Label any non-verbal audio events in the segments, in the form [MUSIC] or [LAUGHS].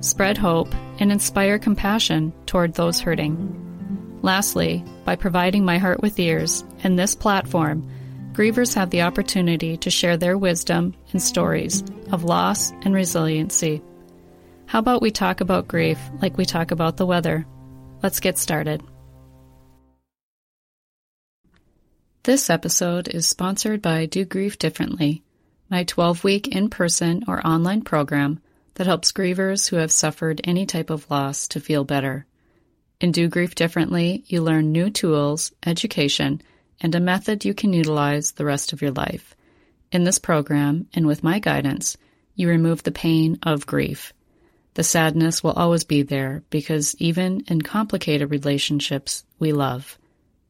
spread hope, and inspire compassion toward those hurting. Lastly, by providing my heart with ears and this platform, grievers have the opportunity to share their wisdom and stories of loss and resiliency. How about we talk about grief like we talk about the weather? Let's get started. This episode is sponsored by Do Grief Differently my 12 week in person or online program that helps grievers who have suffered any type of loss to feel better. In Do Grief Differently, you learn new tools, education, and a method you can utilize the rest of your life. In this program, and with my guidance, you remove the pain of grief. The sadness will always be there because even in complicated relationships, we love.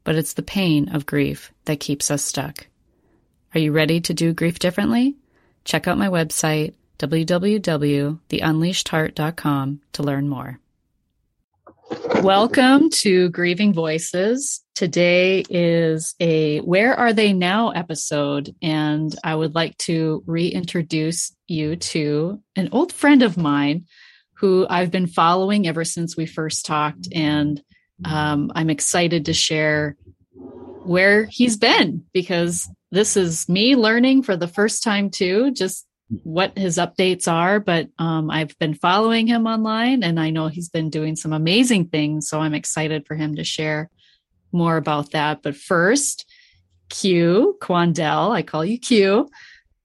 But it's the pain of grief that keeps us stuck. Are you ready to do grief differently? Check out my website, www.theunleashedheart.com, to learn more. Welcome to Grieving Voices. Today is a Where Are They Now episode, and I would like to reintroduce you to an old friend of mine who I've been following ever since we first talked, and um, I'm excited to share where he's been because this is me learning for the first time too, just what his updates are. But um, I've been following him online and I know he's been doing some amazing things. So I'm excited for him to share more about that. But first, Q, Quandell, I call you Q.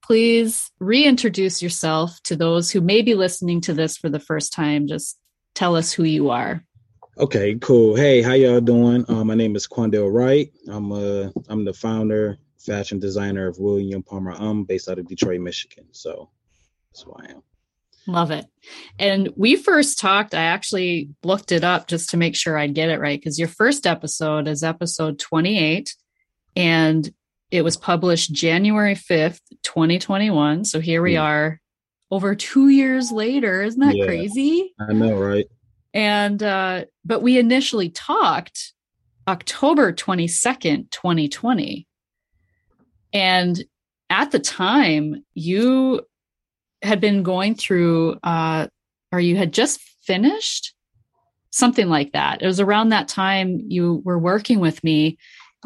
Please reintroduce yourself to those who may be listening to this for the first time. Just tell us who you are. Okay, cool. Hey, how y'all doing? Uh, my name is Quandell Wright. I'm uh I'm the founder fashion designer of William Palmer Um, based out of Detroit, Michigan. So that's who I am. Love it. And we first talked, I actually looked it up just to make sure I'd get it right because your first episode is episode 28 and it was published January 5th, 2021. So here we yeah. are over two years later. Isn't that yeah, crazy? I know, right? And, uh, but we initially talked October 22nd, 2020. And at the time, you had been going through, uh, or you had just finished something like that. It was around that time you were working with me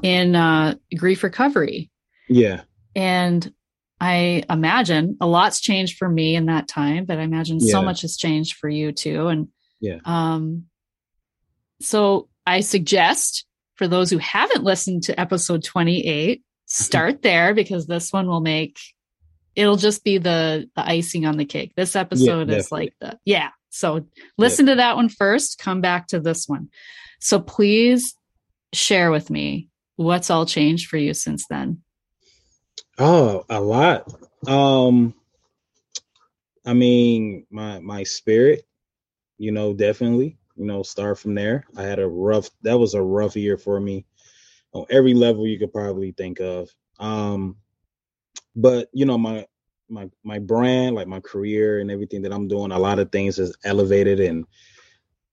in uh, grief recovery. Yeah. And I imagine a lot's changed for me in that time, but I imagine yeah. so much has changed for you too. And yeah. Um, so I suggest for those who haven't listened to episode 28 start there because this one will make it'll just be the the icing on the cake. This episode yeah, is like the yeah. So listen yeah. to that one first, come back to this one. So please share with me what's all changed for you since then. Oh, a lot. Um I mean, my my spirit, you know, definitely, you know, start from there. I had a rough that was a rough year for me on every level you could probably think of. Um, but you know, my my my brand, like my career and everything that I'm doing, a lot of things is elevated and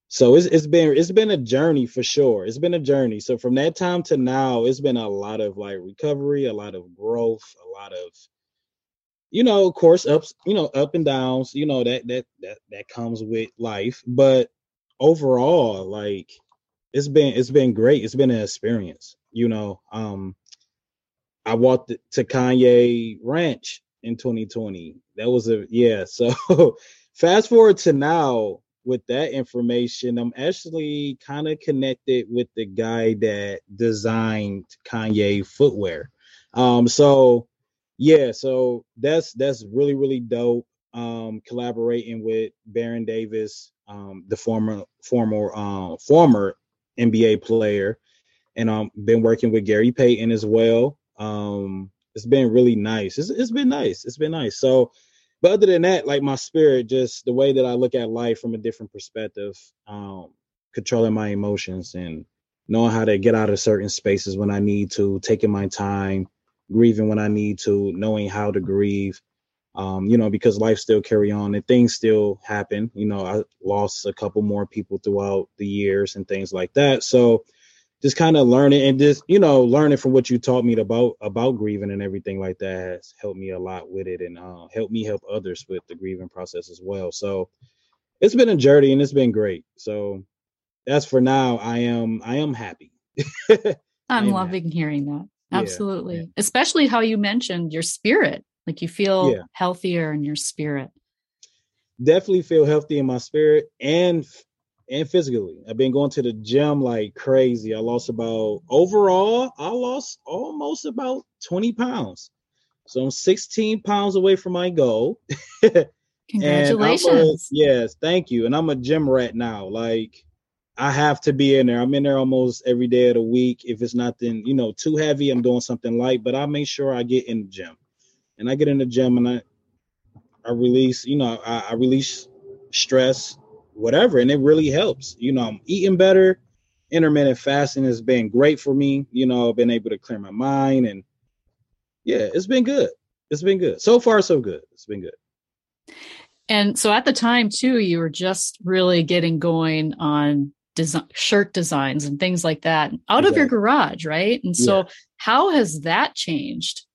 so it's it's been it's been a journey for sure. It's been a journey. So from that time to now, it's been a lot of like recovery, a lot of growth, a lot of you know, of course, ups, you know, up and downs, you know, that that that that comes with life. But overall, like it's been it's been great. It's been an experience you know, um, I walked to Kanye Ranch in 2020. That was a yeah. [LAUGHS] So fast forward to now with that information, I'm actually kind of connected with the guy that designed Kanye footwear. Um, so yeah, so that's that's really really dope. Um, collaborating with Baron Davis, um, the former former uh, former NBA player, and I've um been working with Gary Payton as well. Um, it's been really nice. It's, it's been nice. It's been nice. So, but other than that, like my spirit, just the way that I look at life from a different perspective. Um, controlling my emotions and knowing how to get out of certain spaces when I need to, taking my time, grieving when I need to, knowing how to grieve. Um, you know, because life still carry on and things still happen. You know, I lost a couple more people throughout the years and things like that. So just kind of learning and just, you know, learning from what you taught me about about grieving and everything like that has helped me a lot with it and uh, helped me help others with the grieving process as well. So it's been a journey and it's been great. So as for now, I am I am happy. [LAUGHS] I'm loving happy. hearing that. Absolutely. Yeah, yeah. Especially how you mentioned your spirit. Like you feel yeah. healthier in your spirit. Definitely feel healthy in my spirit and and physically. I've been going to the gym like crazy. I lost about overall, I lost almost about 20 pounds. So I'm 16 pounds away from my goal. [LAUGHS] Congratulations. A, yes, thank you. And I'm a gym rat now. Like I have to be in there. I'm in there almost every day of the week. If it's nothing, you know, too heavy, I'm doing something light, but I make sure I get in the gym. And I get in the gym and I I release, you know, I, I release stress, whatever, and it really helps. You know, I'm eating better. Intermittent fasting has been great for me. You know, I've been able to clear my mind and yeah, it's been good. It's been good. So far, so good. It's been good. And so at the time too, you were just really getting going on design, shirt designs and things like that out exactly. of your garage, right? And so, yeah. how has that changed?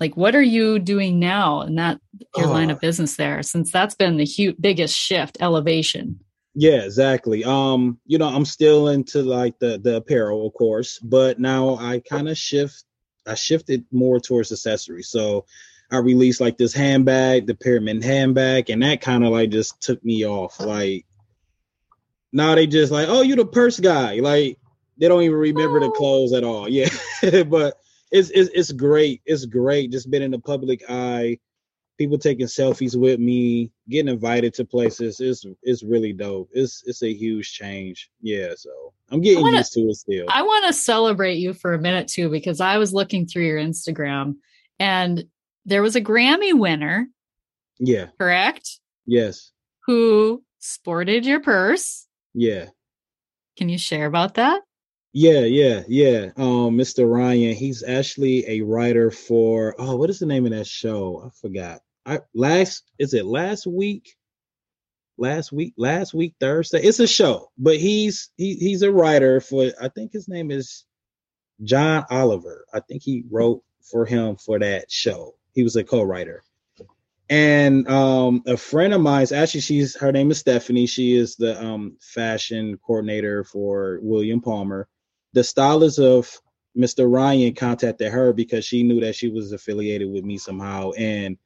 Like, what are you doing now in that your uh, line of business there? Since that's been the huge, biggest shift, elevation. Yeah, exactly. Um, you know, I'm still into like the the apparel, of course, but now I kind of shift. I shifted more towards accessories. So I released like this handbag, the pyramid handbag, and that kind of like just took me off. Like now they just like, oh, you the purse guy. Like they don't even remember the clothes at all. Yeah, [LAUGHS] but it's, it's it's great. It's great just being in the public eye. People taking selfies with me, getting invited to places. It's it's really dope. It's it's a huge change. Yeah, so I'm getting wanna, used to it still. I want to celebrate you for a minute too because I was looking through your Instagram and there was a Grammy winner. Yeah. Correct? Yes. Who sported your purse. Yeah. Can you share about that? Yeah, yeah, yeah. Um, Mr. Ryan, he's actually a writer for oh, what is the name of that show? I forgot. I last is it last week? Last week, last week Thursday. It's a show, but he's he he's a writer for I think his name is John Oliver. I think he wrote for him for that show. He was a co-writer. And um, a friend of mine's actually she's her name is Stephanie. She is the um, fashion coordinator for William Palmer. The stylist of Mr. Ryan contacted her because she knew that she was affiliated with me somehow. And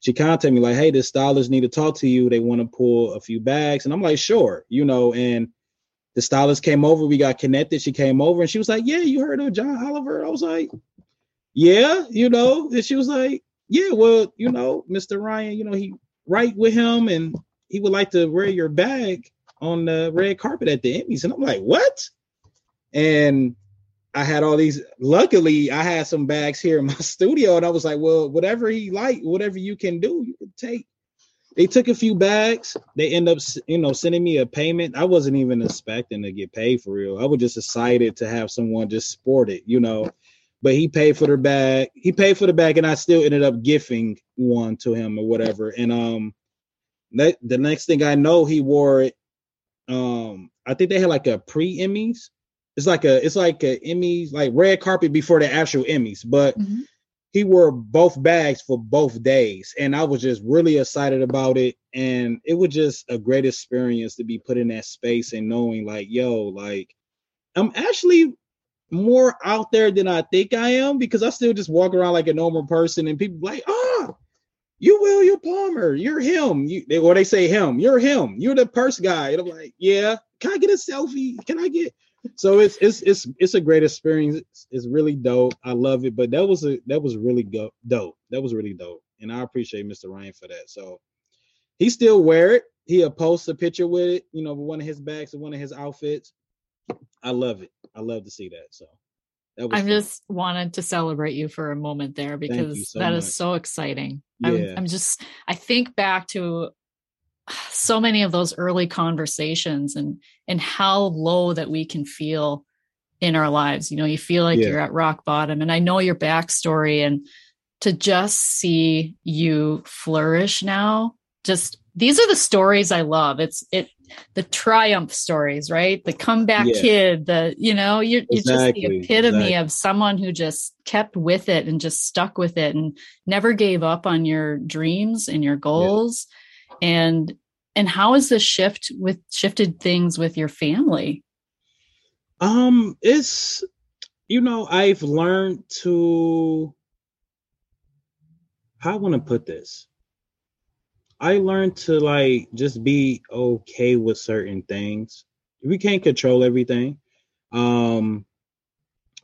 she contacted me like, hey, the stylist need to talk to you. They want to pull a few bags. And I'm like, sure, you know, and the stylist came over, we got connected. She came over and she was like, Yeah, you heard of John Oliver? I was like, Yeah, you know. And she was like, yeah, well, you know, Mr. Ryan, you know, he write with him and he would like to wear your bag on the red carpet at the Emmys. And I'm like, what? And I had all these. Luckily, I had some bags here in my [LAUGHS] studio, and I was like, well, whatever he like, whatever you can do, you can take. They took a few bags. They end up, you know, sending me a payment. I wasn't even expecting to get paid for real. I was just excited to have someone just sport it, you know but he paid for the bag. He paid for the bag, and I still ended up gifting one to him or whatever. And um, that the next thing I know, he wore it. Um, I think they had like a pre Emmys. It's like a it's like a Emmys like red carpet before the actual Emmys, but. Mm-hmm. He wore both bags for both days, and I was just really excited about it. And it was just a great experience to be put in that space and knowing, like, yo, like, I'm actually more out there than I think I am because I still just walk around like a normal person and people like, ah, you William Palmer, you're him. You they, or they say him, you're him, you're the purse guy. And I'm like, yeah, can I get a selfie? Can I get so it's it's it's it's a great experience. It's, it's really dope. I love it. But that was a that was really go, dope. That was really dope. And I appreciate Mr. Ryan for that. So he still wear it. He'll post a picture with it, you know, one of his bags or one of his outfits. I love it. I love to see that. So that I just wanted to celebrate you for a moment there because so that much. is so exciting. Yeah. I'm, I'm just I think back to so many of those early conversations and and how low that we can feel in our lives. You know, you feel like yeah. you're at rock bottom. And I know your backstory and to just see you flourish now, just these are the stories I love. It's it the triumph stories, right? The comeback yeah. kid, the you know, you're, you're just the epitome exactly. of someone who just kept with it and just stuck with it and never gave up on your dreams and your goals. Yeah. And and how has this shift with shifted things with your family? Um, it's you know, I've learned to how I want to put this. I learned to like just be okay with certain things. We can't control everything. Um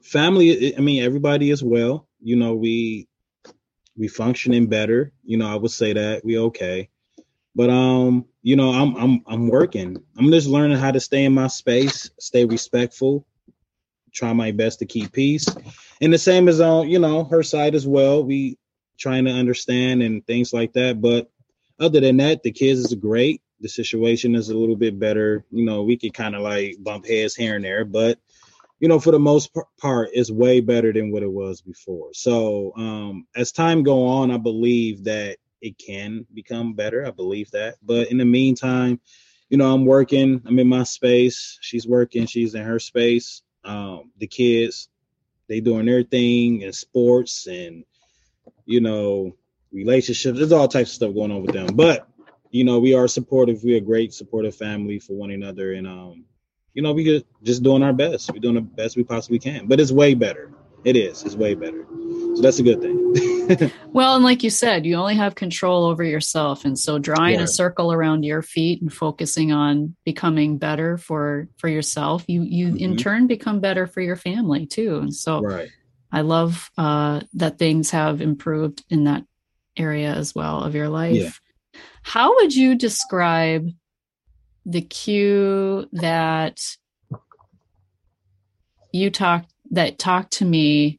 family I mean everybody is well. You know, we we functioning better. You know, I would say that we okay. But um, you know, I'm I'm I'm working. I'm just learning how to stay in my space, stay respectful, try my best to keep peace. And the same as on, you know, her side as well. We trying to understand and things like that. But other than that, the kids is great. The situation is a little bit better. You know, we could kind of like bump heads here and there, but you know, for the most part, it's way better than what it was before. So, um, as time go on, I believe that it can become better. I believe that. But in the meantime, you know, I'm working. I'm in my space. She's working. She's in her space. Um, the kids, they doing their thing in sports and you know relationships. There's all types of stuff going on with them. But you know, we are supportive. We're a great supportive family for one another, and um, you know, we just doing our best. We're doing the best we possibly can. But it's way better. It is. It's way better. So that's a good thing. [LAUGHS] [LAUGHS] well, and like you said, you only have control over yourself, and so drawing a circle around your feet and focusing on becoming better for for yourself, you you mm-hmm. in turn become better for your family too. And so, right. I love uh, that things have improved in that area as well of your life. Yeah. How would you describe the Q that you talked that talked to me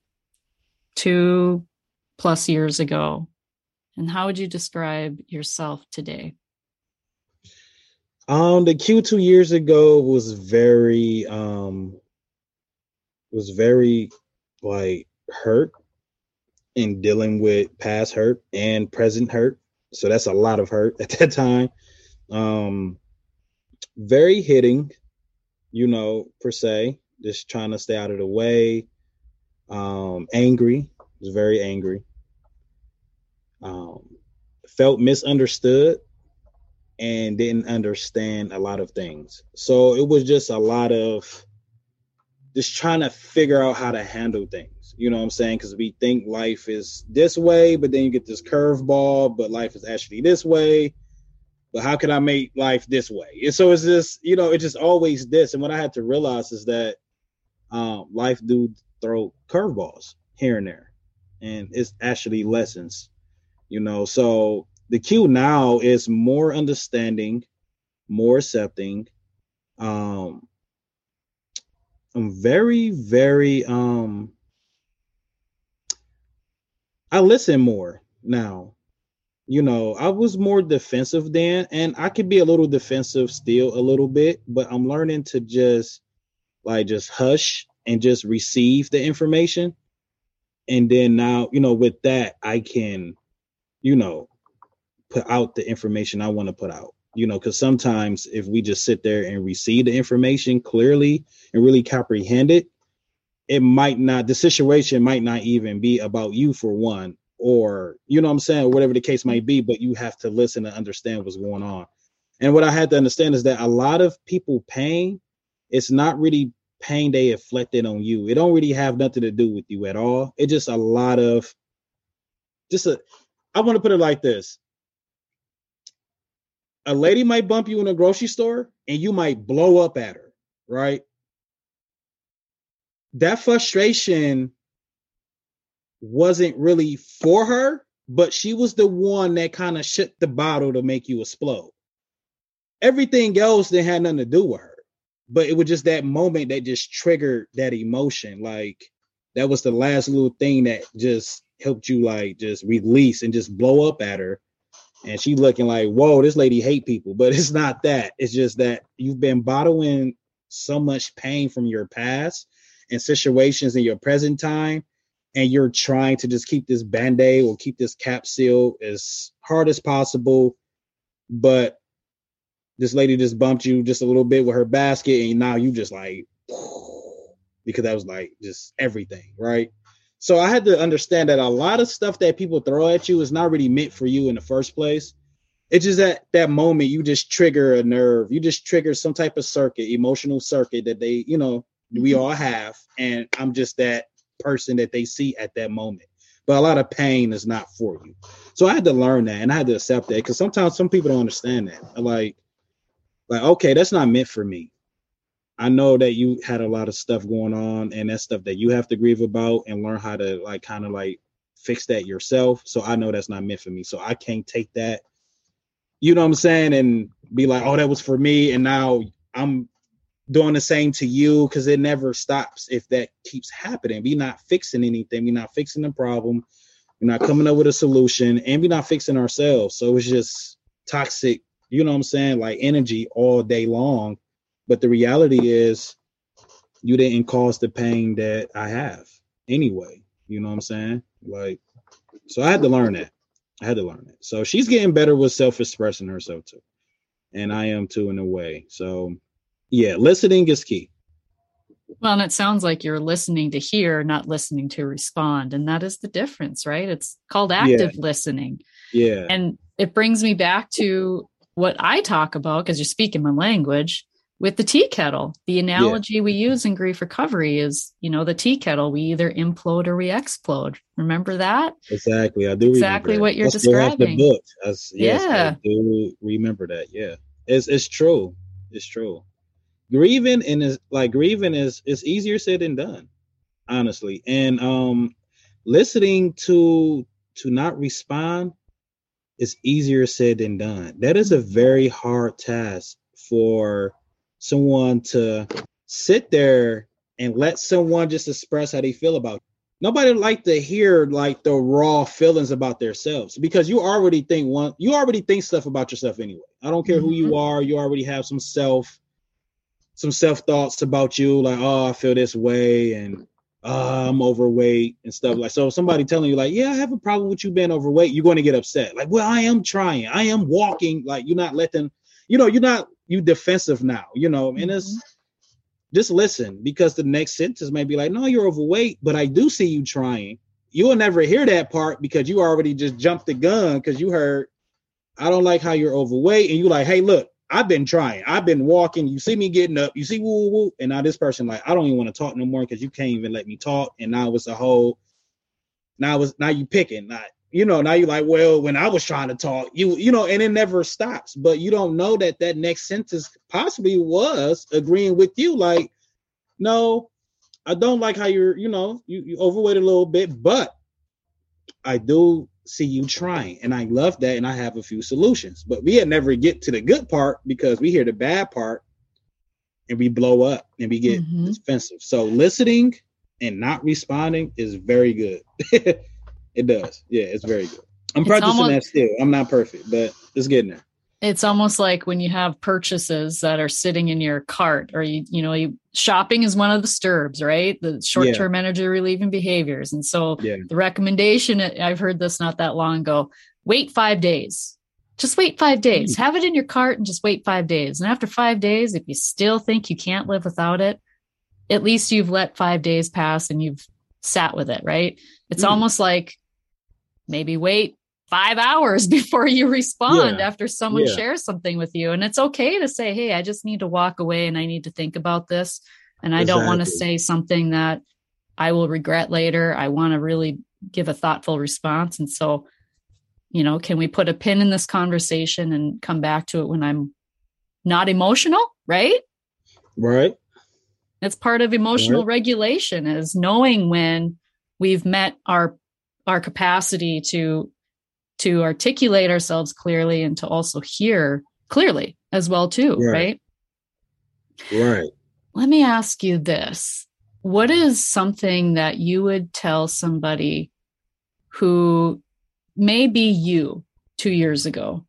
two plus years ago? And how would you describe yourself today? Um, the Q two years ago was very um was very like hurt in dealing with past hurt and present hurt. So that's a lot of hurt at that time. Um, very hitting, you know, per se, just trying to stay out of the way. Um, angry, was very angry. Um, felt misunderstood and didn't understand a lot of things. So it was just a lot of just trying to figure out how to handle things. You know what I'm saying? Because we think life is this way, but then you get this curveball, but life is actually this way. But how can I make life this way? And so it's just, you know, it's just always this. And what I had to realize is that um, life do throw curveballs here and there, and it's actually lessons. You know, so the Q now is more understanding, more accepting. Um, I'm very, very um I listen more now. You know, I was more defensive then, and I could be a little defensive still a little bit, but I'm learning to just like just hush and just receive the information. And then now, you know, with that, I can, you know, put out the information I want to put out. You know, because sometimes if we just sit there and receive the information clearly and really comprehend it, it might not the situation might not even be about you for one or you know what i'm saying whatever the case might be but you have to listen and understand what's going on and what i had to understand is that a lot of people pain it's not really pain they inflicted on you it don't really have nothing to do with you at all it's just a lot of just a i want to put it like this a lady might bump you in a grocery store and you might blow up at her right that frustration wasn't really for her, but she was the one that kind of shut the bottle to make you explode. Everything else didn't have nothing to do with her, but it was just that moment that just triggered that emotion. Like that was the last little thing that just helped you like just release and just blow up at her. and she looking like, whoa, this lady hate people. But [LAUGHS] it's not that. It's just that you've been bottling so much pain from your past and situations in your present time, and you're trying to just keep this band-aid or keep this cap seal as hard as possible. But this lady just bumped you just a little bit with her basket, and now you just like [SIGHS] because that was like just everything, right? So I had to understand that a lot of stuff that people throw at you is not really meant for you in the first place. It's just that that moment you just trigger a nerve, you just trigger some type of circuit, emotional circuit that they, you know, we mm-hmm. all have, and I'm just that person that they see at that moment. But a lot of pain is not for you. So I had to learn that and I had to accept that because sometimes some people don't understand that. Like, like, okay, that's not meant for me. I know that you had a lot of stuff going on and that stuff that you have to grieve about and learn how to like kind of like fix that yourself. So I know that's not meant for me. So I can't take that, you know what I'm saying, and be like, oh, that was for me. And now I'm doing the same to you because it never stops if that keeps happening. We're not fixing anything, we're not fixing the problem, we're not coming up with a solution, and we're not fixing ourselves. So it's just toxic, you know what I'm saying, like energy all day long but the reality is, you didn't cause the pain that I have anyway. You know what I'm saying? Like, so I had to learn that. I had to learn it. So she's getting better with self expressing herself too. And I am too in a way. So yeah, listening is key. Well, and it sounds like you're listening to hear, not listening to respond. And that is the difference, right? It's called active yeah. listening. Yeah. And it brings me back to what I talk about because you're speaking my language with the tea kettle. The analogy yeah. we use in grief recovery is, you know, the tea kettle. We either implode or we explode. Remember that? Exactly. I do. Exactly what you're describing. The book. yes, yeah. I do remember that. Yeah. It's it's true. It's true. Grieving and is like grieving is it's easier said than done, honestly. And um listening to to not respond is easier said than done. That is a very hard task for someone to sit there and let someone just express how they feel about you. Nobody like to hear like the raw feelings about themselves because you already think one you already think stuff about yourself anyway. I don't care mm-hmm. who you mm-hmm. are, you already have some self some self thoughts about you like oh I feel this way and uh, I'm overweight and stuff like so somebody telling you like yeah I have a problem with you being overweight you're going to get upset like well I am trying I am walking like you're not letting you know you're not you defensive now, you know, and it's mm-hmm. just listen because the next sentence may be like, no, you're overweight, but I do see you trying. You will never hear that part because you already just jumped the gun because you heard, I don't like how you're overweight. And you like, hey, look, I've been trying. I've been walking. You see me getting up. You see woo woo. And now this person like, I don't even want to talk no more because you can't even let me talk. And now it's a whole. Now it's now you picking. Not you know now you're like well when i was trying to talk you you know and it never stops but you don't know that that next sentence possibly was agreeing with you like no i don't like how you're you know you, you overweight a little bit but i do see you trying and i love that and i have a few solutions but we had never get to the good part because we hear the bad part and we blow up and we get mm-hmm. defensive so listening and not responding is very good [LAUGHS] It does. Yeah, it's very good. I'm it's practicing almost, that still. I'm not perfect, but it's getting there. It's almost like when you have purchases that are sitting in your cart, or you, you know, you, shopping is one of the STERBs, right? The short-term yeah. energy relieving behaviors. And so yeah. the recommendation, I've heard this not that long ago: wait five days. Just wait five days. Mm-hmm. Have it in your cart and just wait five days. And after five days, if you still think you can't live without it, at least you've let five days pass and you've sat with it, right? It's mm. almost like maybe wait five hours [LAUGHS] before you respond yeah. after someone yeah. shares something with you. And it's okay to say, Hey, I just need to walk away and I need to think about this. And I exactly. don't want to say something that I will regret later. I want to really give a thoughtful response. And so, you know, can we put a pin in this conversation and come back to it when I'm not emotional? Right. Right. That's part of emotional right. regulation is knowing when we've met our our capacity to to articulate ourselves clearly and to also hear clearly as well too right right, right. let me ask you this. What is something that you would tell somebody who may be you two years ago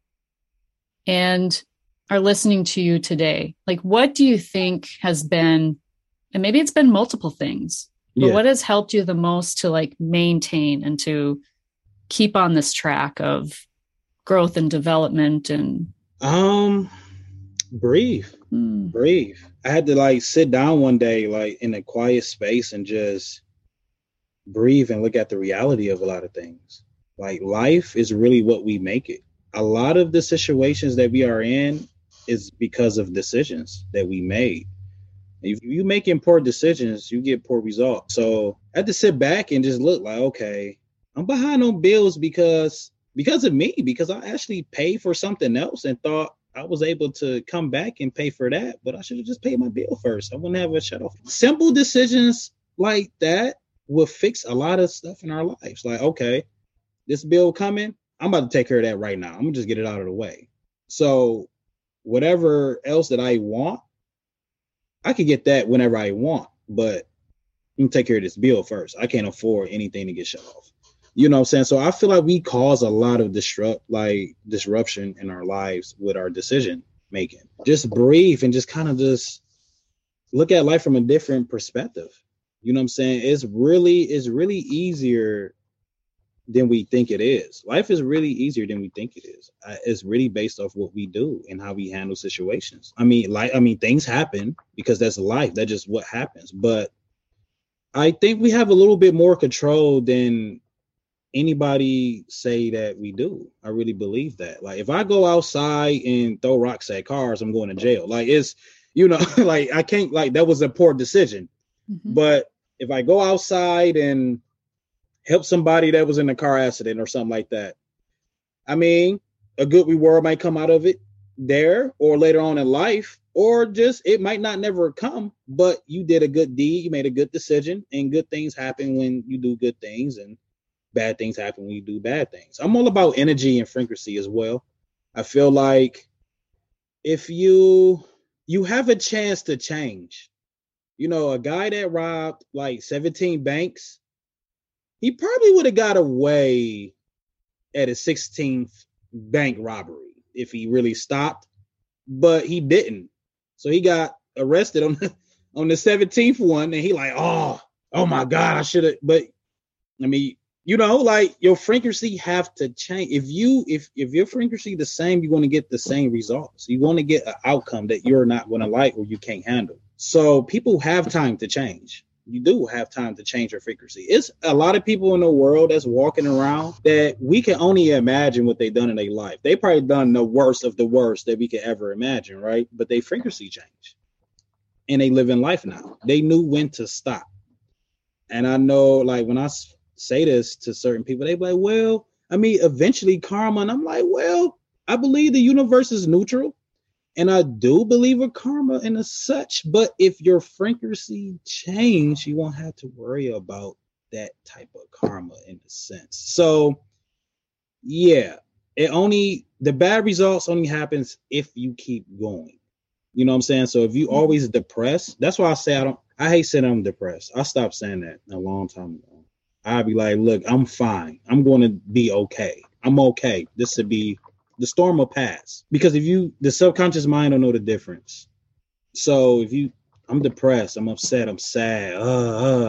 and are listening to you today, like what do you think has been, and maybe it's been multiple things, but yeah. what has helped you the most to like maintain and to keep on this track of growth and development and um breathe mm. breathe i had to like sit down one day like in a quiet space and just breathe and look at the reality of a lot of things like life is really what we make it a lot of the situations that we are in is because of decisions that we made if you making poor decisions you get poor results so i had to sit back and just look like okay i'm behind on bills because because of me because i actually paid for something else and thought I was able to come back and pay for that, but I should have just paid my bill first. I wouldn't have a shut off. Simple decisions like that will fix a lot of stuff in our lives. Like, okay, this bill coming, I'm about to take care of that right now. I'm gonna just get it out of the way. So whatever else that I want, I could get that whenever I want, but I'm gonna take care of this bill first. I can't afford anything to get shut off. You know what I'm saying? So I feel like we cause a lot of disrupt like disruption in our lives with our decision making. Just breathe and just kind of just look at life from a different perspective. You know what I'm saying? It's really it's really easier than we think it is. Life is really easier than we think it is. It's really based off what we do and how we handle situations. I mean, like I mean, things happen because that's life. That's just what happens. But I think we have a little bit more control than anybody say that we do. I really believe that. Like if I go outside and throw rocks at cars, I'm going to jail. Like it's you know, [LAUGHS] like I can't like that was a poor decision. Mm-hmm. But if I go outside and help somebody that was in a car accident or something like that, I mean, a good reward might come out of it there or later on in life or just it might not never come but you did a good deed you made a good decision and good things happen when you do good things and bad things happen when you do bad things. I'm all about energy and frequency as well. I feel like if you you have a chance to change. You know, a guy that robbed like 17 banks, he probably would have got away at a 16th bank robbery if he really stopped, but he didn't. So he got arrested on the, [LAUGHS] on the 17th one and he like, "Oh, oh my god, I should have but I mean, you know, like your frequency have to change. If you if if your frequency the same, you're going to get the same results. You want to get an outcome that you're not going to like or you can't handle. So people have time to change. You do have time to change your frequency. It's a lot of people in the world that's walking around that we can only imagine what they've done in their life. They probably done the worst of the worst that we could ever imagine, right? But they frequency change. And they live in life now. They knew when to stop. And I know like when I say this to certain people, they like, well, I mean, eventually karma. And I'm like, well, I believe the universe is neutral. And I do believe in karma and as such, but if your frequency change, you won't have to worry about that type of karma in a sense. So yeah, it only the bad results only happens if you keep going. You know what I'm saying? So if you mm-hmm. always depressed, that's why I say I don't I hate saying I'm depressed. I stopped saying that a long time ago. I'd be like, look, I'm fine. I'm going to be okay. I'm okay. This would be the storm will pass. Because if you, the subconscious mind don't know the difference. So if you, I'm depressed, I'm upset, I'm sad, uh,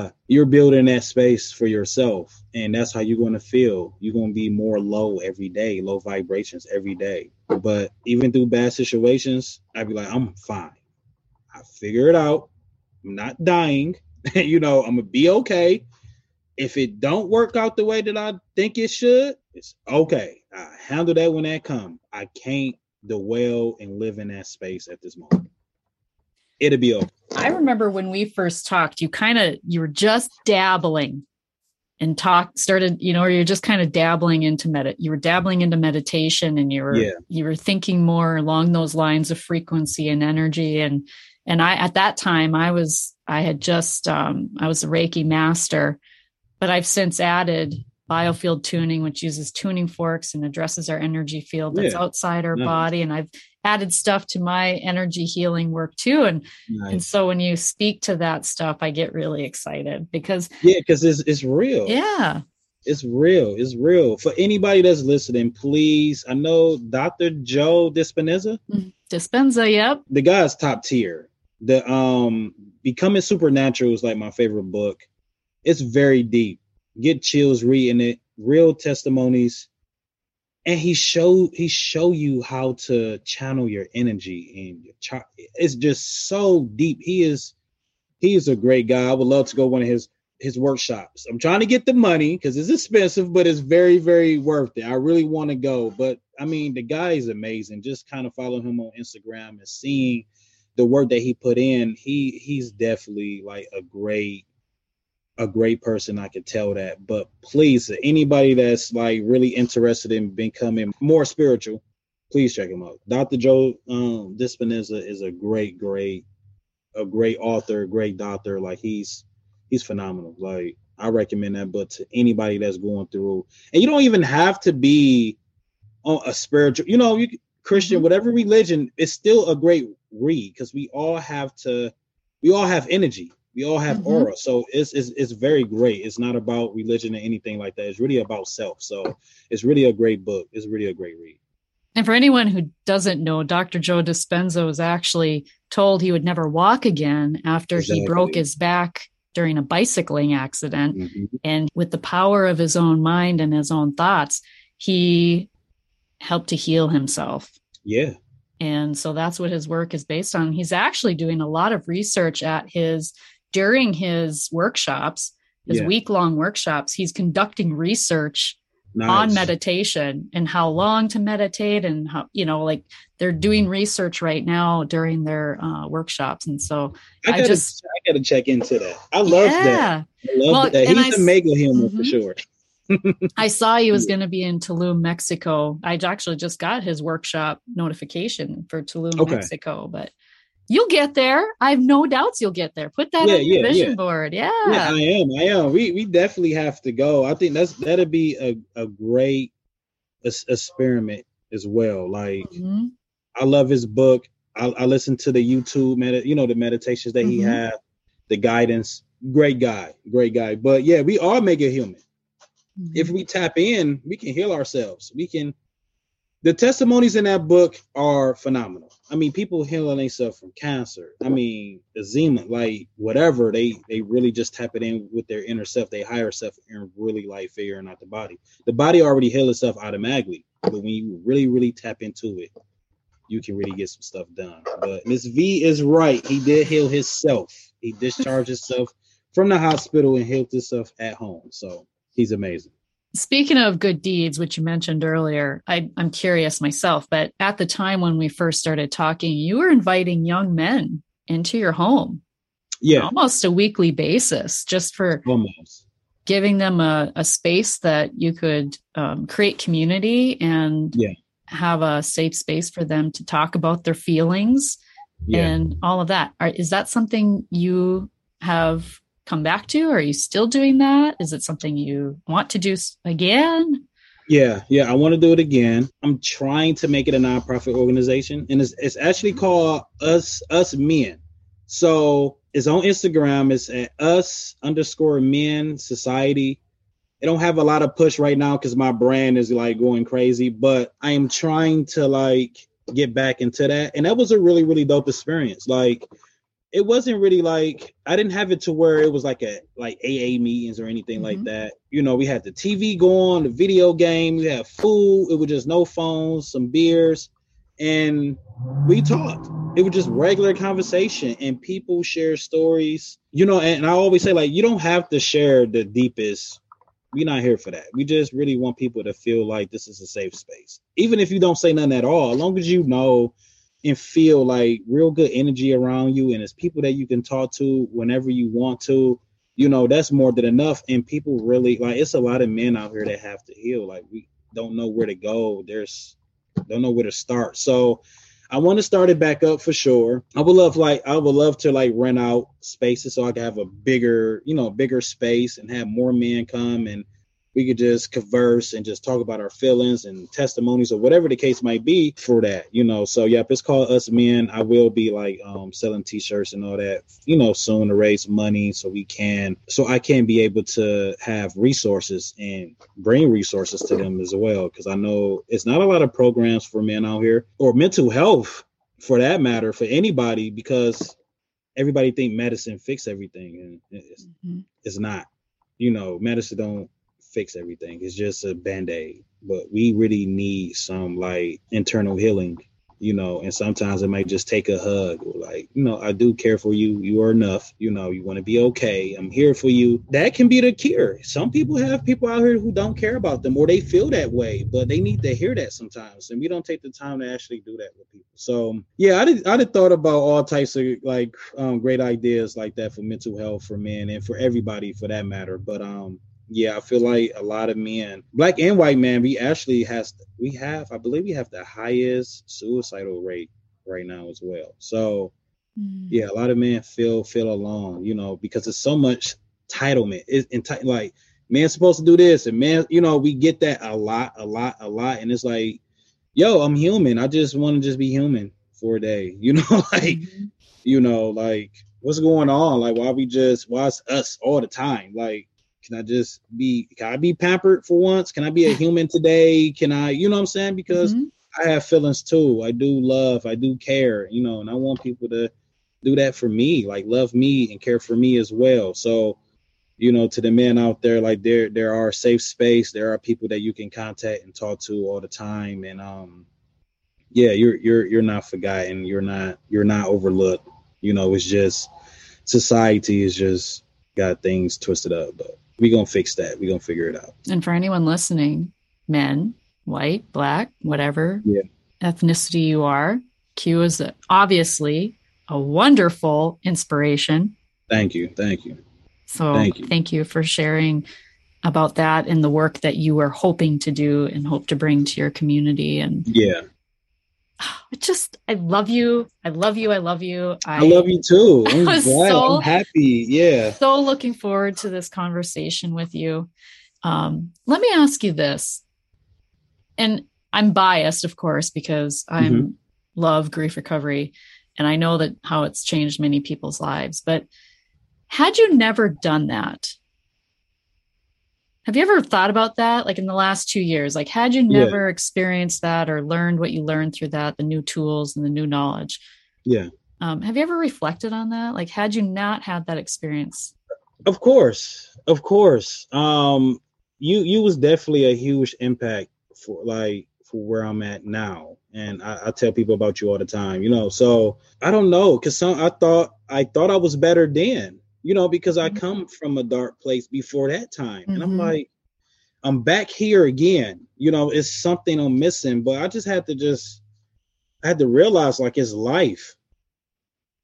uh, you're building that space for yourself. And that's how you're going to feel. You're going to be more low every day, low vibrations every day. But even through bad situations, I'd be like, I'm fine. I figure it out. I'm not dying. [LAUGHS] you know, I'm to be okay if it don't work out the way that I think it should, it's okay. I handle that when that come. I can't dwell and live in that space at this moment. It'll be okay. I remember when we first talked, you kind of you were just dabbling and talk started, you know, or you're just kind of dabbling into med you were dabbling into meditation and you were yeah. you were thinking more along those lines of frequency and energy and and I at that time I was I had just um I was a Reiki master but I've since added biofield tuning, which uses tuning forks and addresses our energy field that's yeah. outside our nice. body. And I've added stuff to my energy healing work too. And nice. and so when you speak to that stuff, I get really excited because yeah, because it's it's real. Yeah. It's real. It's real. For anybody that's listening, please. I know Dr. Joe Dispenza. Dispenza, yep. The guy's top tier. The um Becoming Supernatural is like my favorite book. It's very deep. Get chills reading it. Real testimonies. And he show he show you how to channel your energy and your chart. It's just so deep. He is he is a great guy. I would love to go one of his his workshops. I'm trying to get the money because it's expensive, but it's very, very worth it. I really want to go. But I mean, the guy is amazing. Just kind of follow him on Instagram and seeing the work that he put in. He he's definitely like a great a great person. I could tell that. But please, anybody that's like really interested in becoming more spiritual, please check him out. Dr. Joe um Dispenza is a great, great, a great author, great doctor. Like he's he's phenomenal. Like I recommend that book to anybody that's going through. And you don't even have to be on a spiritual, you know, you Christian, mm-hmm. whatever religion, it's still a great read because we all have to, we all have energy. We all have mm-hmm. aura. So it's, it's it's very great. It's not about religion or anything like that. It's really about self. So it's really a great book. It's really a great read. And for anyone who doesn't know, Dr. Joe Dispenza was actually told he would never walk again after exactly. he broke his back during a bicycling accident. Mm-hmm. And with the power of his own mind and his own thoughts, he helped to heal himself. Yeah. And so that's what his work is based on. He's actually doing a lot of research at his during his workshops, his yeah. week long workshops. He's conducting research nice. on meditation and how long to meditate and how you know like they're doing research right now during their uh, workshops and so i, gotta, I just i gotta check into that i love yeah. that i love well, that he's I, a mega human mm-hmm. for sure I saw he was [LAUGHS] going to be in Tulum, Mexico. I actually just got his workshop notification for Tulum, okay. Mexico, but You'll get there. I have no doubts you'll get there. Put that yeah, on your yeah, vision yeah. board. Yeah. Yeah, I am. I am. We we definitely have to go. I think that's that'd be a, a great experiment as well. Like mm-hmm. I love his book. I, I listen to the YouTube med- you know, the meditations that mm-hmm. he had, the guidance. Great guy, great guy. But yeah, we all make it human. Mm-hmm. If we tap in, we can heal ourselves. We can the testimonies in that book are phenomenal. I mean, people healing themselves from cancer. I mean, eczema, like whatever. They they really just tap it in with their inner self, they higher self, and really like figuring out the body. The body already heals itself automatically, but when you really really tap into it, you can really get some stuff done. But Miss V is right. He did heal himself. He discharged himself from the hospital and healed himself at home. So he's amazing. Speaking of good deeds, which you mentioned earlier, I, am curious myself, but at the time when we first started talking, you were inviting young men into your home. Yeah. Almost a weekly basis, just for almost giving them a, a space that you could um, create community and yeah. have a safe space for them to talk about their feelings yeah. and all of that. Are, is that something you have come back to? Are you still doing that? Is it something you want to do again? Yeah, yeah, I want to do it again. I'm trying to make it a nonprofit organization, and it's it's actually called Us Us Men. So it's on Instagram. It's at Us underscore Men Society. I don't have a lot of push right now because my brand is like going crazy, but I am trying to like get back into that, and that was a really really dope experience. Like it wasn't really like I didn't have it to where it was like a like AA meetings or anything mm-hmm. like that. You know, we had the TV going, the video game, we had food. It was just no phones, some beers, and we talked. It was just regular conversation, and people share stories. You know, and I always say like you don't have to share the deepest. We're not here for that. We just really want people to feel like this is a safe space, even if you don't say nothing at all. As long as you know and feel like real good energy around you and it's people that you can talk to whenever you want to you know that's more than enough. And people really like it's a lot of men out here that have to heal. Like we don't know where to go. There's don't know where to start. So i want to start it back up for sure. I would love like i would love to like rent out spaces so i can have a bigger you know bigger space and have more men come and we could just converse and just talk about our feelings and testimonies or whatever the case might be for that, you know. So yep, it's called Us Men. I will be like um selling t-shirts and all that, you know, soon to raise money so we can so I can be able to have resources and bring resources to them as well. Cause I know it's not a lot of programs for men out here or mental health for that matter for anybody because everybody think medicine fix everything and it's, mm-hmm. it's not you know medicine don't fix everything. It's just a band aid. But we really need some like internal healing, you know, and sometimes it might just take a hug or like, you know, I do care for you. You are enough. You know, you want to be okay. I'm here for you. That can be the cure. Some people have people out here who don't care about them or they feel that way, but they need to hear that sometimes. And we don't take the time to actually do that with people. So yeah, I did I did thought about all types of like um, great ideas like that for mental health for men and for everybody for that matter. But um yeah, I feel like a lot of men, black and white men, we actually has we have, I believe we have the highest suicidal rate right now as well. So mm. yeah, a lot of men feel feel alone, you know, because it's so much entitlement. It's enti- like man's supposed to do this, and man, you know, we get that a lot, a lot, a lot, and it's like, yo, I'm human. I just want to just be human for a day, [LAUGHS] you know, like, mm-hmm. you know, like what's going on? Like, why we just why it's us all the time? Like can I just be can I be pampered for once? Can I be a human today? Can I, you know what I'm saying? Because mm-hmm. I have feelings too. I do love, I do care, you know, and I want people to do that for me, like love me and care for me as well. So, you know, to the men out there, like there there are safe space, there are people that you can contact and talk to all the time. And um yeah, you're you're you're not forgotten, you're not you're not overlooked. You know, it's just society is just got things twisted up, but we gonna fix that. We gonna figure it out. And for anyone listening, men, white, black, whatever yeah. ethnicity you are, Q is obviously a wonderful inspiration. Thank you. Thank you. So thank you. thank you for sharing about that and the work that you are hoping to do and hope to bring to your community. And yeah, I just I love you. I love you. I love you. I, I love you too. [LAUGHS] I'm glad. So, I'm happy. Yeah. So looking forward to this conversation with you. Um, let me ask you this. And I'm biased, of course, because I mm-hmm. love grief recovery and I know that how it's changed many people's lives. But had you never done that, have you ever thought about that? Like in the last two years, like had you never yeah. experienced that or learned what you learned through that, the new tools and the new knowledge? Yeah. Um, have you ever reflected on that? Like, had you not had that experience? Of course, of course. Um, you you was definitely a huge impact for like for where I'm at now, and I, I tell people about you all the time. You know, so I don't know because some I thought I thought I was better then you know, because I mm-hmm. come from a dark place before that time. Mm-hmm. And I'm mm-hmm. like, I'm back here again. You know, it's something I'm missing, but I just had to just I had to realize like it's life.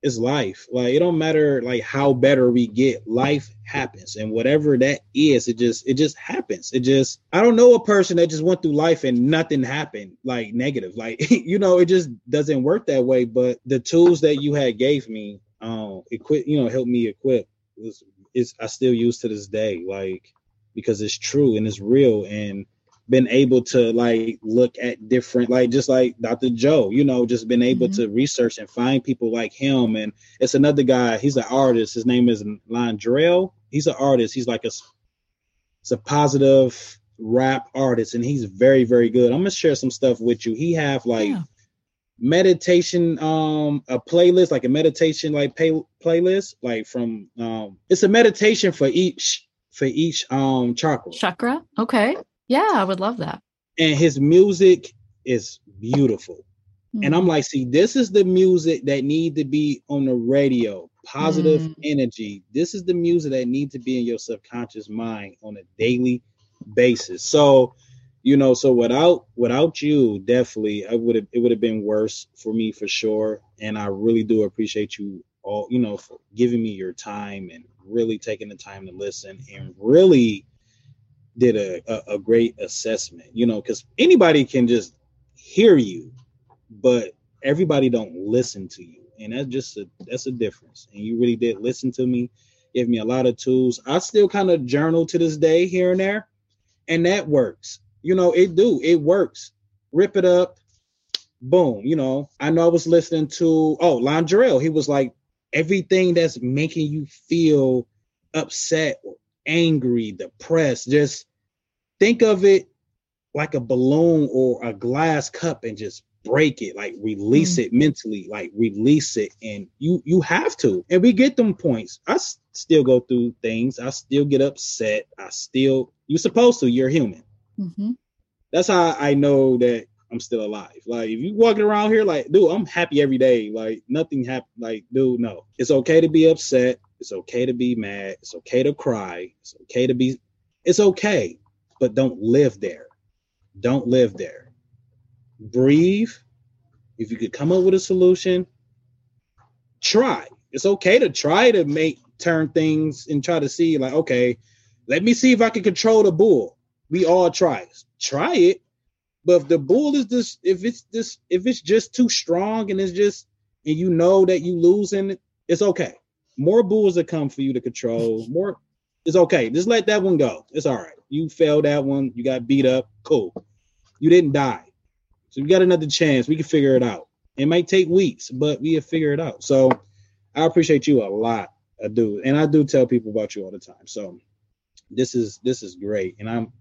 It's life. Like it don't matter like how better we get. Life happens. And whatever that is, it just it just happens. It just I don't know a person that just went through life and nothing happened like negative. Like, [LAUGHS] you know, it just doesn't work that way. But the tools that you had gave me um equip you know help me equip was is I still use to this day like because it's true and it's real and been able to like look at different like just like Dr. Joe, you know, just been able mm-hmm. to research and find people like him. And it's another guy, he's an artist. His name is Londrelle. He's an artist. He's like a it's a positive rap artist and he's very, very good. I'm gonna share some stuff with you. He have like yeah meditation um a playlist like a meditation like pay, playlist like from um it's a meditation for each for each um chakra. Chakra? Okay. Yeah i would love that. And his music is beautiful. Mm. and i'm like see this is the music that need to be on the radio positive mm. energy. This is the music that need to be in your subconscious mind on a daily basis. So you know, so without without you, definitely, I would have it would have been worse for me for sure. And I really do appreciate you all, you know, for giving me your time and really taking the time to listen and really did a, a, a great assessment, you know, because anybody can just hear you, but everybody don't listen to you. And that's just a that's a difference. And you really did listen to me, give me a lot of tools. I still kind of journal to this day here and there And that works. You know, it do. It works. Rip it up. Boom. You know, I know I was listening to oh Londrelle. He was like, everything that's making you feel upset or angry, depressed, just think of it like a balloon or a glass cup and just break it like release mm. it mentally like release it and you you have to and we get them points i s- still go through things i still get upset i still you're supposed to you're human mm-hmm. that's how i know that i'm still alive like if you walking around here like dude i'm happy every day like nothing happened like dude no it's okay to be upset it's okay to be mad it's okay to cry it's okay to be it's okay but don't live there don't live there breathe. If you could come up with a solution, try. It's okay to try to make turn things and try to see, like, okay, let me see if I can control the bull. We all try. Try it. But if the bull is this, if it's this, if it's just too strong and it's just, and you know that you losing, it's okay. More bulls that come for you to control. More, it's okay. Just let that one go. It's all right. You failed that one. You got beat up. Cool. You didn't die. So we got another chance. We can figure it out. It might take weeks, but we have figure it out. So I appreciate you a lot. I do. And I do tell people about you all the time. So this is this is great. And I'm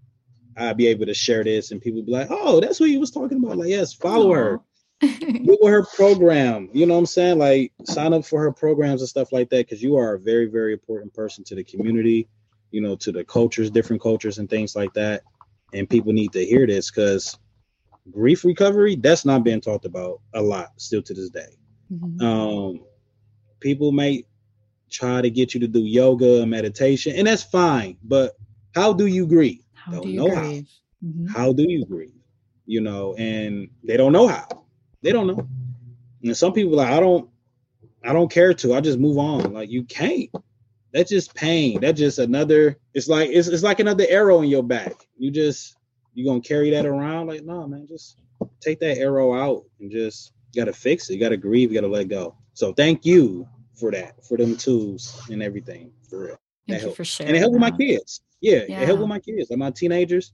I'll be able to share this and people be like, oh, that's who you was talking about. Like, yes, follow her. Look her [LAUGHS] program. You know what I'm saying? Like sign up for her programs and stuff like that because you are a very, very important person to the community, you know, to the cultures, different cultures and things like that. And people need to hear this because grief recovery that's not being talked about a lot still to this day mm-hmm. um people may try to get you to do yoga meditation and that's fine but how do you grieve how don't do know grieve? how mm-hmm. how do you grieve you know and they don't know how they don't know and some people like i don't i don't care to i just move on like you can't that's just pain that's just another it's like it's, it's like another arrow in your back you just you gonna carry that around? Like, no, man, just take that arrow out and just you gotta fix it. You gotta grieve. You gotta let go. So thank you for that, for them tools and everything. For real. Thank that you for sharing. And it helped with my kids. Yeah, yeah, it helped with my kids. Like my teenagers.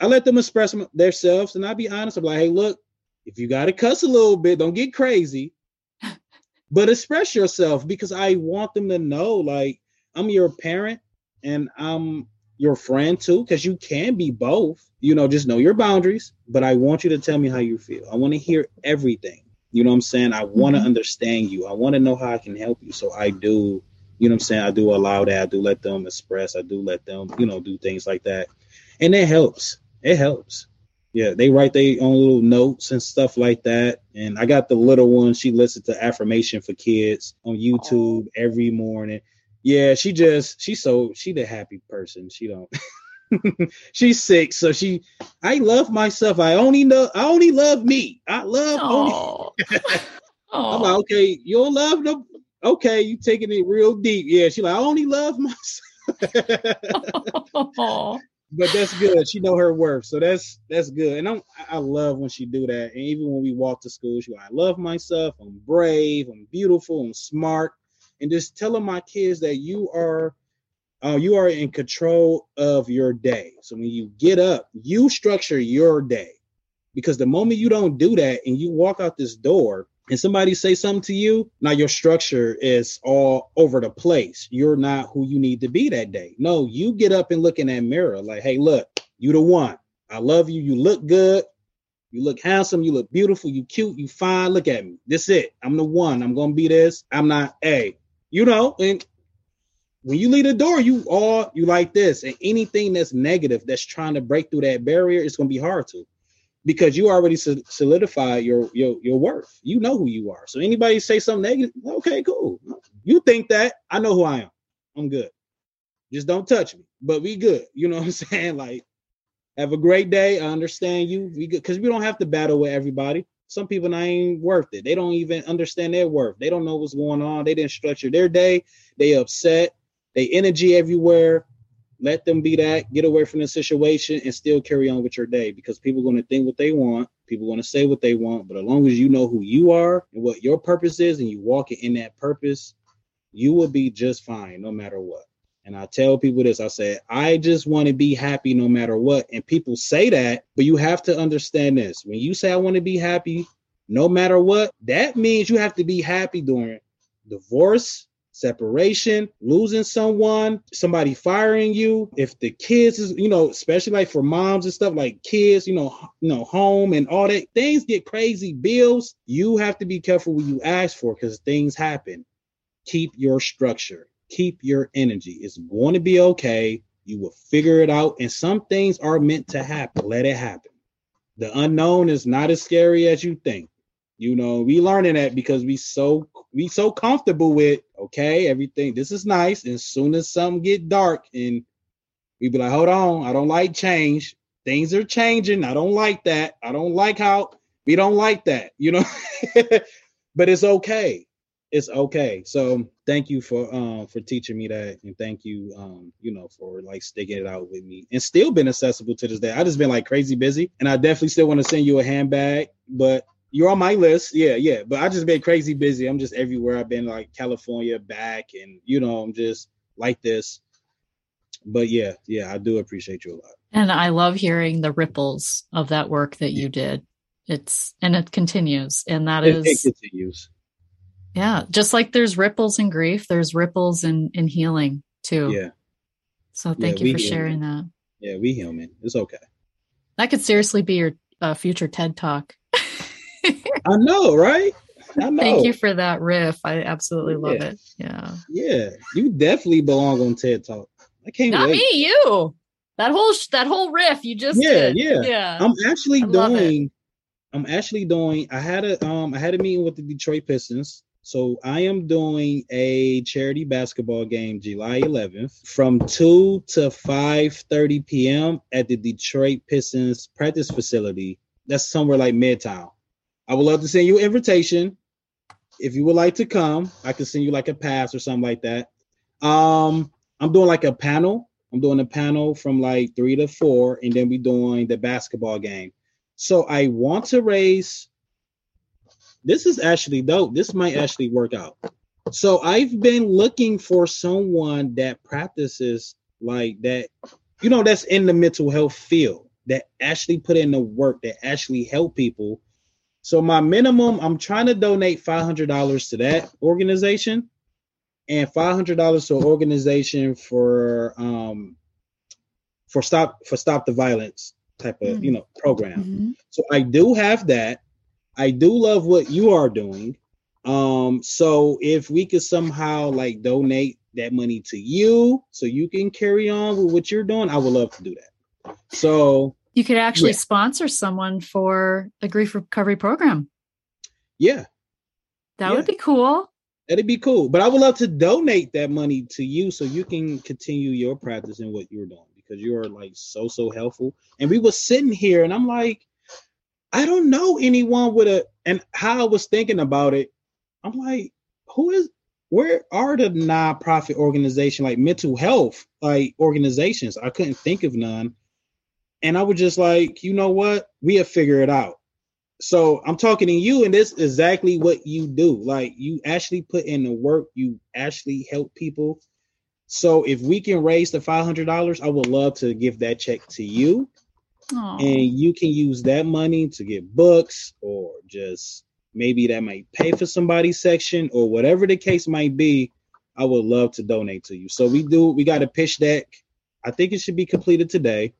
I let them express themselves, and I be honest. I'm like, hey, look, if you gotta cuss a little bit, don't get crazy, [LAUGHS] but express yourself because I want them to know, like, I'm your parent and I'm your friend too, because you can be both. You know, just know your boundaries. But I want you to tell me how you feel. I want to hear everything. You know what I'm saying? I want to mm-hmm. understand you. I want to know how I can help you. So I do, you know what I'm saying? I do allow that. I do let them express. I do let them, you know, do things like that. And it helps. It helps. Yeah, they write their own little notes and stuff like that. And I got the little one. She listens to affirmation for kids on YouTube oh. every morning. Yeah, she just she's so she the happy person. She don't [LAUGHS] she's sick, so she I love myself. I only know I only love me. I love only [LAUGHS] I'm like, okay, you don't love no okay, you taking it real deep. Yeah, she like I only love myself. [LAUGHS] but that's good. She know her worth, so that's that's good. And I'm I love when she do that. And even when we walk to school, she like, I love myself. I'm brave. I'm beautiful. I'm smart and just telling my kids that you are uh, you are in control of your day. So when you get up, you structure your day. Because the moment you don't do that and you walk out this door and somebody say something to you, now your structure is all over the place. You're not who you need to be that day. No, you get up and look in that mirror like, hey, look, you the one. I love you. You look good. You look handsome. You look beautiful. You cute. You fine. Look at me. This it. I'm the one. I'm gonna be this. I'm not. Hey, you know, and when you leave the door, you all you like this, and anything that's negative that's trying to break through that barrier, it's gonna be hard to, because you already solidify your your your worth. You know who you are. So anybody say something negative, okay, cool. You think that I know who I am. I'm good. Just don't touch me, but we good. You know what I'm [LAUGHS] saying? Like, have a great day. I understand you. We good because we don't have to battle with everybody. Some people ain't worth it. They don't even understand their worth. They don't know what's going on. They didn't structure their day. They upset. They energy everywhere. Let them be that. Get away from the situation and still carry on with your day because people are going to think what they want. People going to say what they want. But as long as you know who you are and what your purpose is and you walk in that purpose, you will be just fine no matter what. And I tell people this I said, I just want to be happy no matter what. And people say that, but you have to understand this. When you say, I want to be happy no matter what, that means you have to be happy during divorce, separation, losing someone, somebody firing you. If the kids is, you know, especially like for moms and stuff, like kids, you know, you know, home and all that, things get crazy. Bills, you have to be careful what you ask for because things happen. Keep your structure, keep your energy. It's going to be okay. You will figure it out. And some things are meant to happen. Let it happen. The unknown is not as scary as you think. You know, we learning that because we so we so comfortable with okay, everything this is nice. And as soon as something get dark and we be like, hold on, I don't like change. Things are changing. I don't like that. I don't like how we don't like that, [LAUGHS] you know. but it's okay. It's okay. So thank you for um for teaching me that and thank you um you know for like sticking it out with me and still been accessible to this day. I just been like crazy busy and I definitely still want to send you a handbag, but you're on my list. Yeah, yeah. But I just been crazy busy. I'm just everywhere. I've been like California back and you know, I'm just like this. But yeah, yeah, I do appreciate you a lot. And I love hearing the ripples of that work that you did. It's and it continues. And that it, is it continues. Yeah. Just like there's ripples in grief, there's ripples in in healing too. Yeah. So thank yeah, you for sharing that. Yeah, we human. It's okay. That could seriously be your uh, future TED talk. I know, right? I [LAUGHS] know. Thank you for that riff. I absolutely love yeah. it. Yeah. Yeah. You definitely belong on TED Talk. I can't Not wait. me, you. That whole that whole riff you just yeah, did. Yeah. Yeah. I'm actually I doing I'm actually doing I had a um I had a meeting with the Detroit Pistons. So I am doing a charity basketball game July 11th from 2 to 5:30 p.m. at the Detroit Pistons practice facility. That's somewhere like Midtown. I would love to send you an invitation. If you would like to come, I can send you like a pass or something like that. Um, I'm doing like a panel. I'm doing a panel from like three to four, and then we're doing the basketball game. So I want to raise. This is actually dope. This might actually work out. So I've been looking for someone that practices like that, you know, that's in the mental health field that actually put in the work that actually help people so my minimum, I'm trying to donate five hundred dollars to that organization, and five hundred dollars to an organization for um for stop for stop the violence type of mm-hmm. you know program. Mm-hmm. So I do have that. I do love what you are doing. Um, so if we could somehow like donate that money to you so you can carry on with what you're doing, I would love to do that. So you could actually yeah. sponsor someone for a grief recovery program. Yeah. That yeah. would be cool. That'd be cool. But I would love to donate that money to you so you can continue your practice and what you're doing because you're like so, so helpful. And we were sitting here and I'm like, I don't know anyone with a, and how I was thinking about it, I'm like, who is, where are the nonprofit organization like mental health like organizations? I couldn't think of none. And I was just like, you know what? We have figured it out. So I'm talking to you, and this is exactly what you do. Like you actually put in the work, you actually help people. So if we can raise the five hundred dollars, I would love to give that check to you. Aww. And you can use that money to get books or just maybe that might pay for somebody's section or whatever the case might be. I would love to donate to you. So we do we got a pitch deck. I think it should be completed today.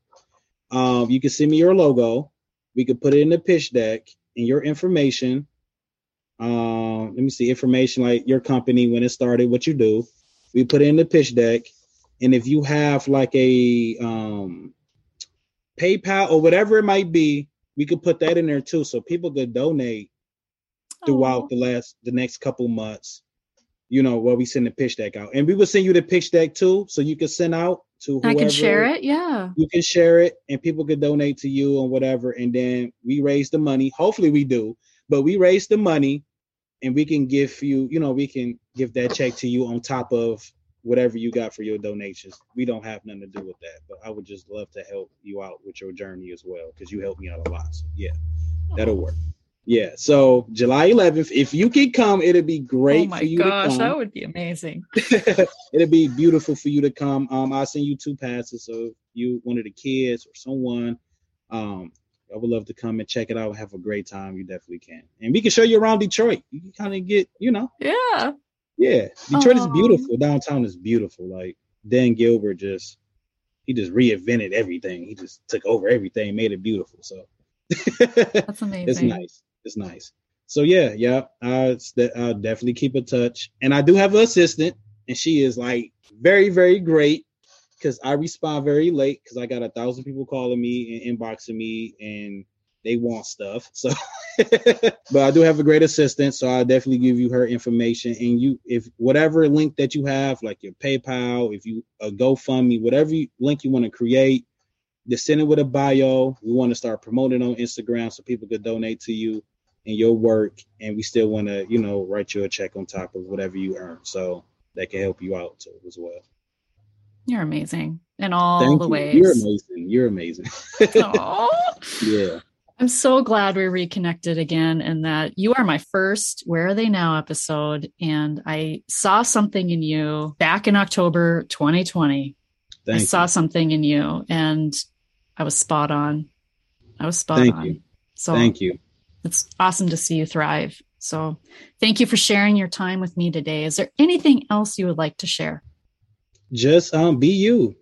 Um, you can send me your logo. We could put it in the pitch deck and your information. Um, let me see information like your company when it started, what you do. We put it in the pitch deck, and if you have like a um, PayPal or whatever it might be, we could put that in there too, so people could donate throughout the last the next couple months. You know, while we send the pitch deck out, and we will send you the pitch deck too, so you can send out to whoever. I can share it. Yeah. You can share it and people can donate to you and whatever. And then we raise the money. Hopefully we do, but we raise the money and we can give you, you know, we can give that check to you on top of whatever you got for your donations. We don't have nothing to do with that, but I would just love to help you out with your journey as well because you helped me out a lot. So yeah, that'll oh. work. Yeah. So July 11th, if you can come, it'd be great oh my for you gosh, to come. that would be amazing. [LAUGHS] it'd be beautiful for you to come. Um, I'll send you two passes. So if you one of the kids or someone, um, I would love to come and check it out have a great time. You definitely can. And we can show you around Detroit. You can kind of get, you know, Yeah. yeah. Detroit is Um, beautiful. Downtown is beautiful. Like Dan Gilbert just he just reinvented everything. He just took over everything, made it beautiful. So [LAUGHS] That's amazing. it's nice. It's nice. So yeah, yeah. De- I'll definitely keep in touch. And I do have an assistant, and she is like very, very great because I respond very late because I got a thousand people calling me and inboxing me, and they want stuff. So, [LAUGHS] but I do have a great assistant, so I'll definitely give you her information. And you, if whatever link that you have, like your PayPal, if you a GoFundMe, whatever you, link you want to create, just send it with a bio. We want to start promoting on Instagram so people could donate to you and your work, and we still want to, you know, write you a check on top of whatever you earn, so that can help you out too as well. You're amazing in all Thank the you. ways. You're amazing. You're amazing. [LAUGHS] Yeah. I'm so glad we reconnected again and that you are my first Where Are They Now episode. And I saw something in you back in October 2020. I Thank saw something in you and I was spot on. I was spot Thank on. you. So Thank you. It's awesome to see you thrive. So thank you for sharing your time with me today. Is there anything else you would like to share? Just um be you.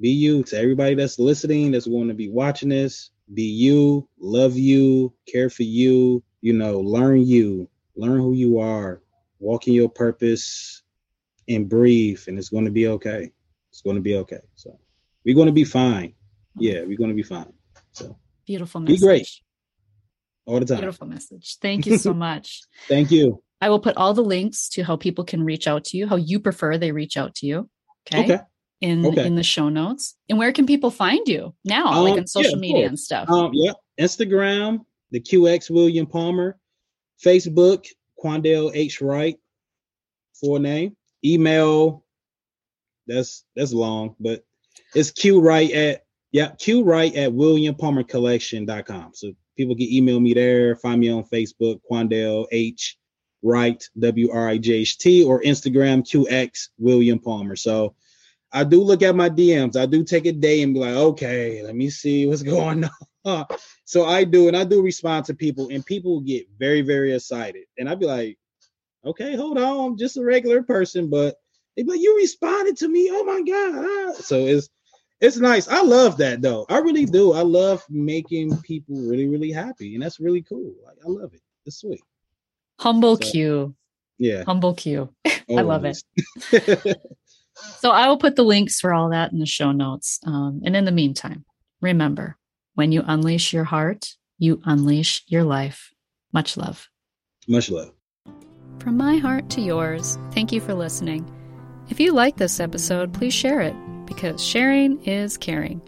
Be you to everybody that's listening, that's going to be watching this. Be you, love you, care for you, you know, learn you, learn who you are, walk in your purpose and breathe, and it's going to be okay. It's going to be okay. So we're going to be fine. Yeah, we're going to be fine. So Beautiful Be great. All the time. Beautiful message. Thank you so [LAUGHS] much. Thank you. I will put all the links to how people can reach out to you, how you prefer they reach out to you. Okay. Okay. In Okay. in the show notes. And where can people find you now, like Um, on social yeah, media and stuff? Um, yep. Instagram, the QX William Palmer. Facebook, Quandell H. Wright, full name. Email, that's that's long, but it's Q Wright at yeah, Q Wright at William Palmer WilliamPalmerCollection.com. So people can email me there, find me on Facebook, Quandell H. Wright, W R I J H T, or Instagram, QX William Palmer. So I do look at my DMs. I do take a day and be like, okay, let me see what's [LAUGHS] going on. [LAUGHS] so I do, and I do respond to people, and people get very, very excited. And I'd be like, okay, hold on, I'm just a regular person, but they like, you responded to me. Oh my God. ah." [LAUGHS] So it's it's nice. I love that though. I really do. I love making people really, really happy. And that's really cool. Like I love it. It's sweet. Humble so- Q. Yeah. Humble Q. [LAUGHS] I love it. [LAUGHS] So I will put the links for all that in the show notes. Um, and in the meantime, remember when you unleash your heart, you unleash your life. Much love. Much love. From my heart to yours, thank you for listening. If you like this episode, please share it because sharing is caring.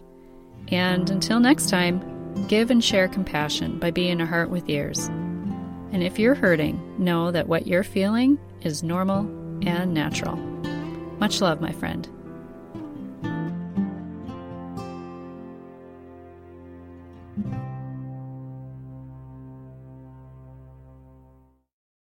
And until next time, give and share compassion by being a heart with ears. And if you're hurting, know that what you're feeling is normal and natural. Much love, my friend.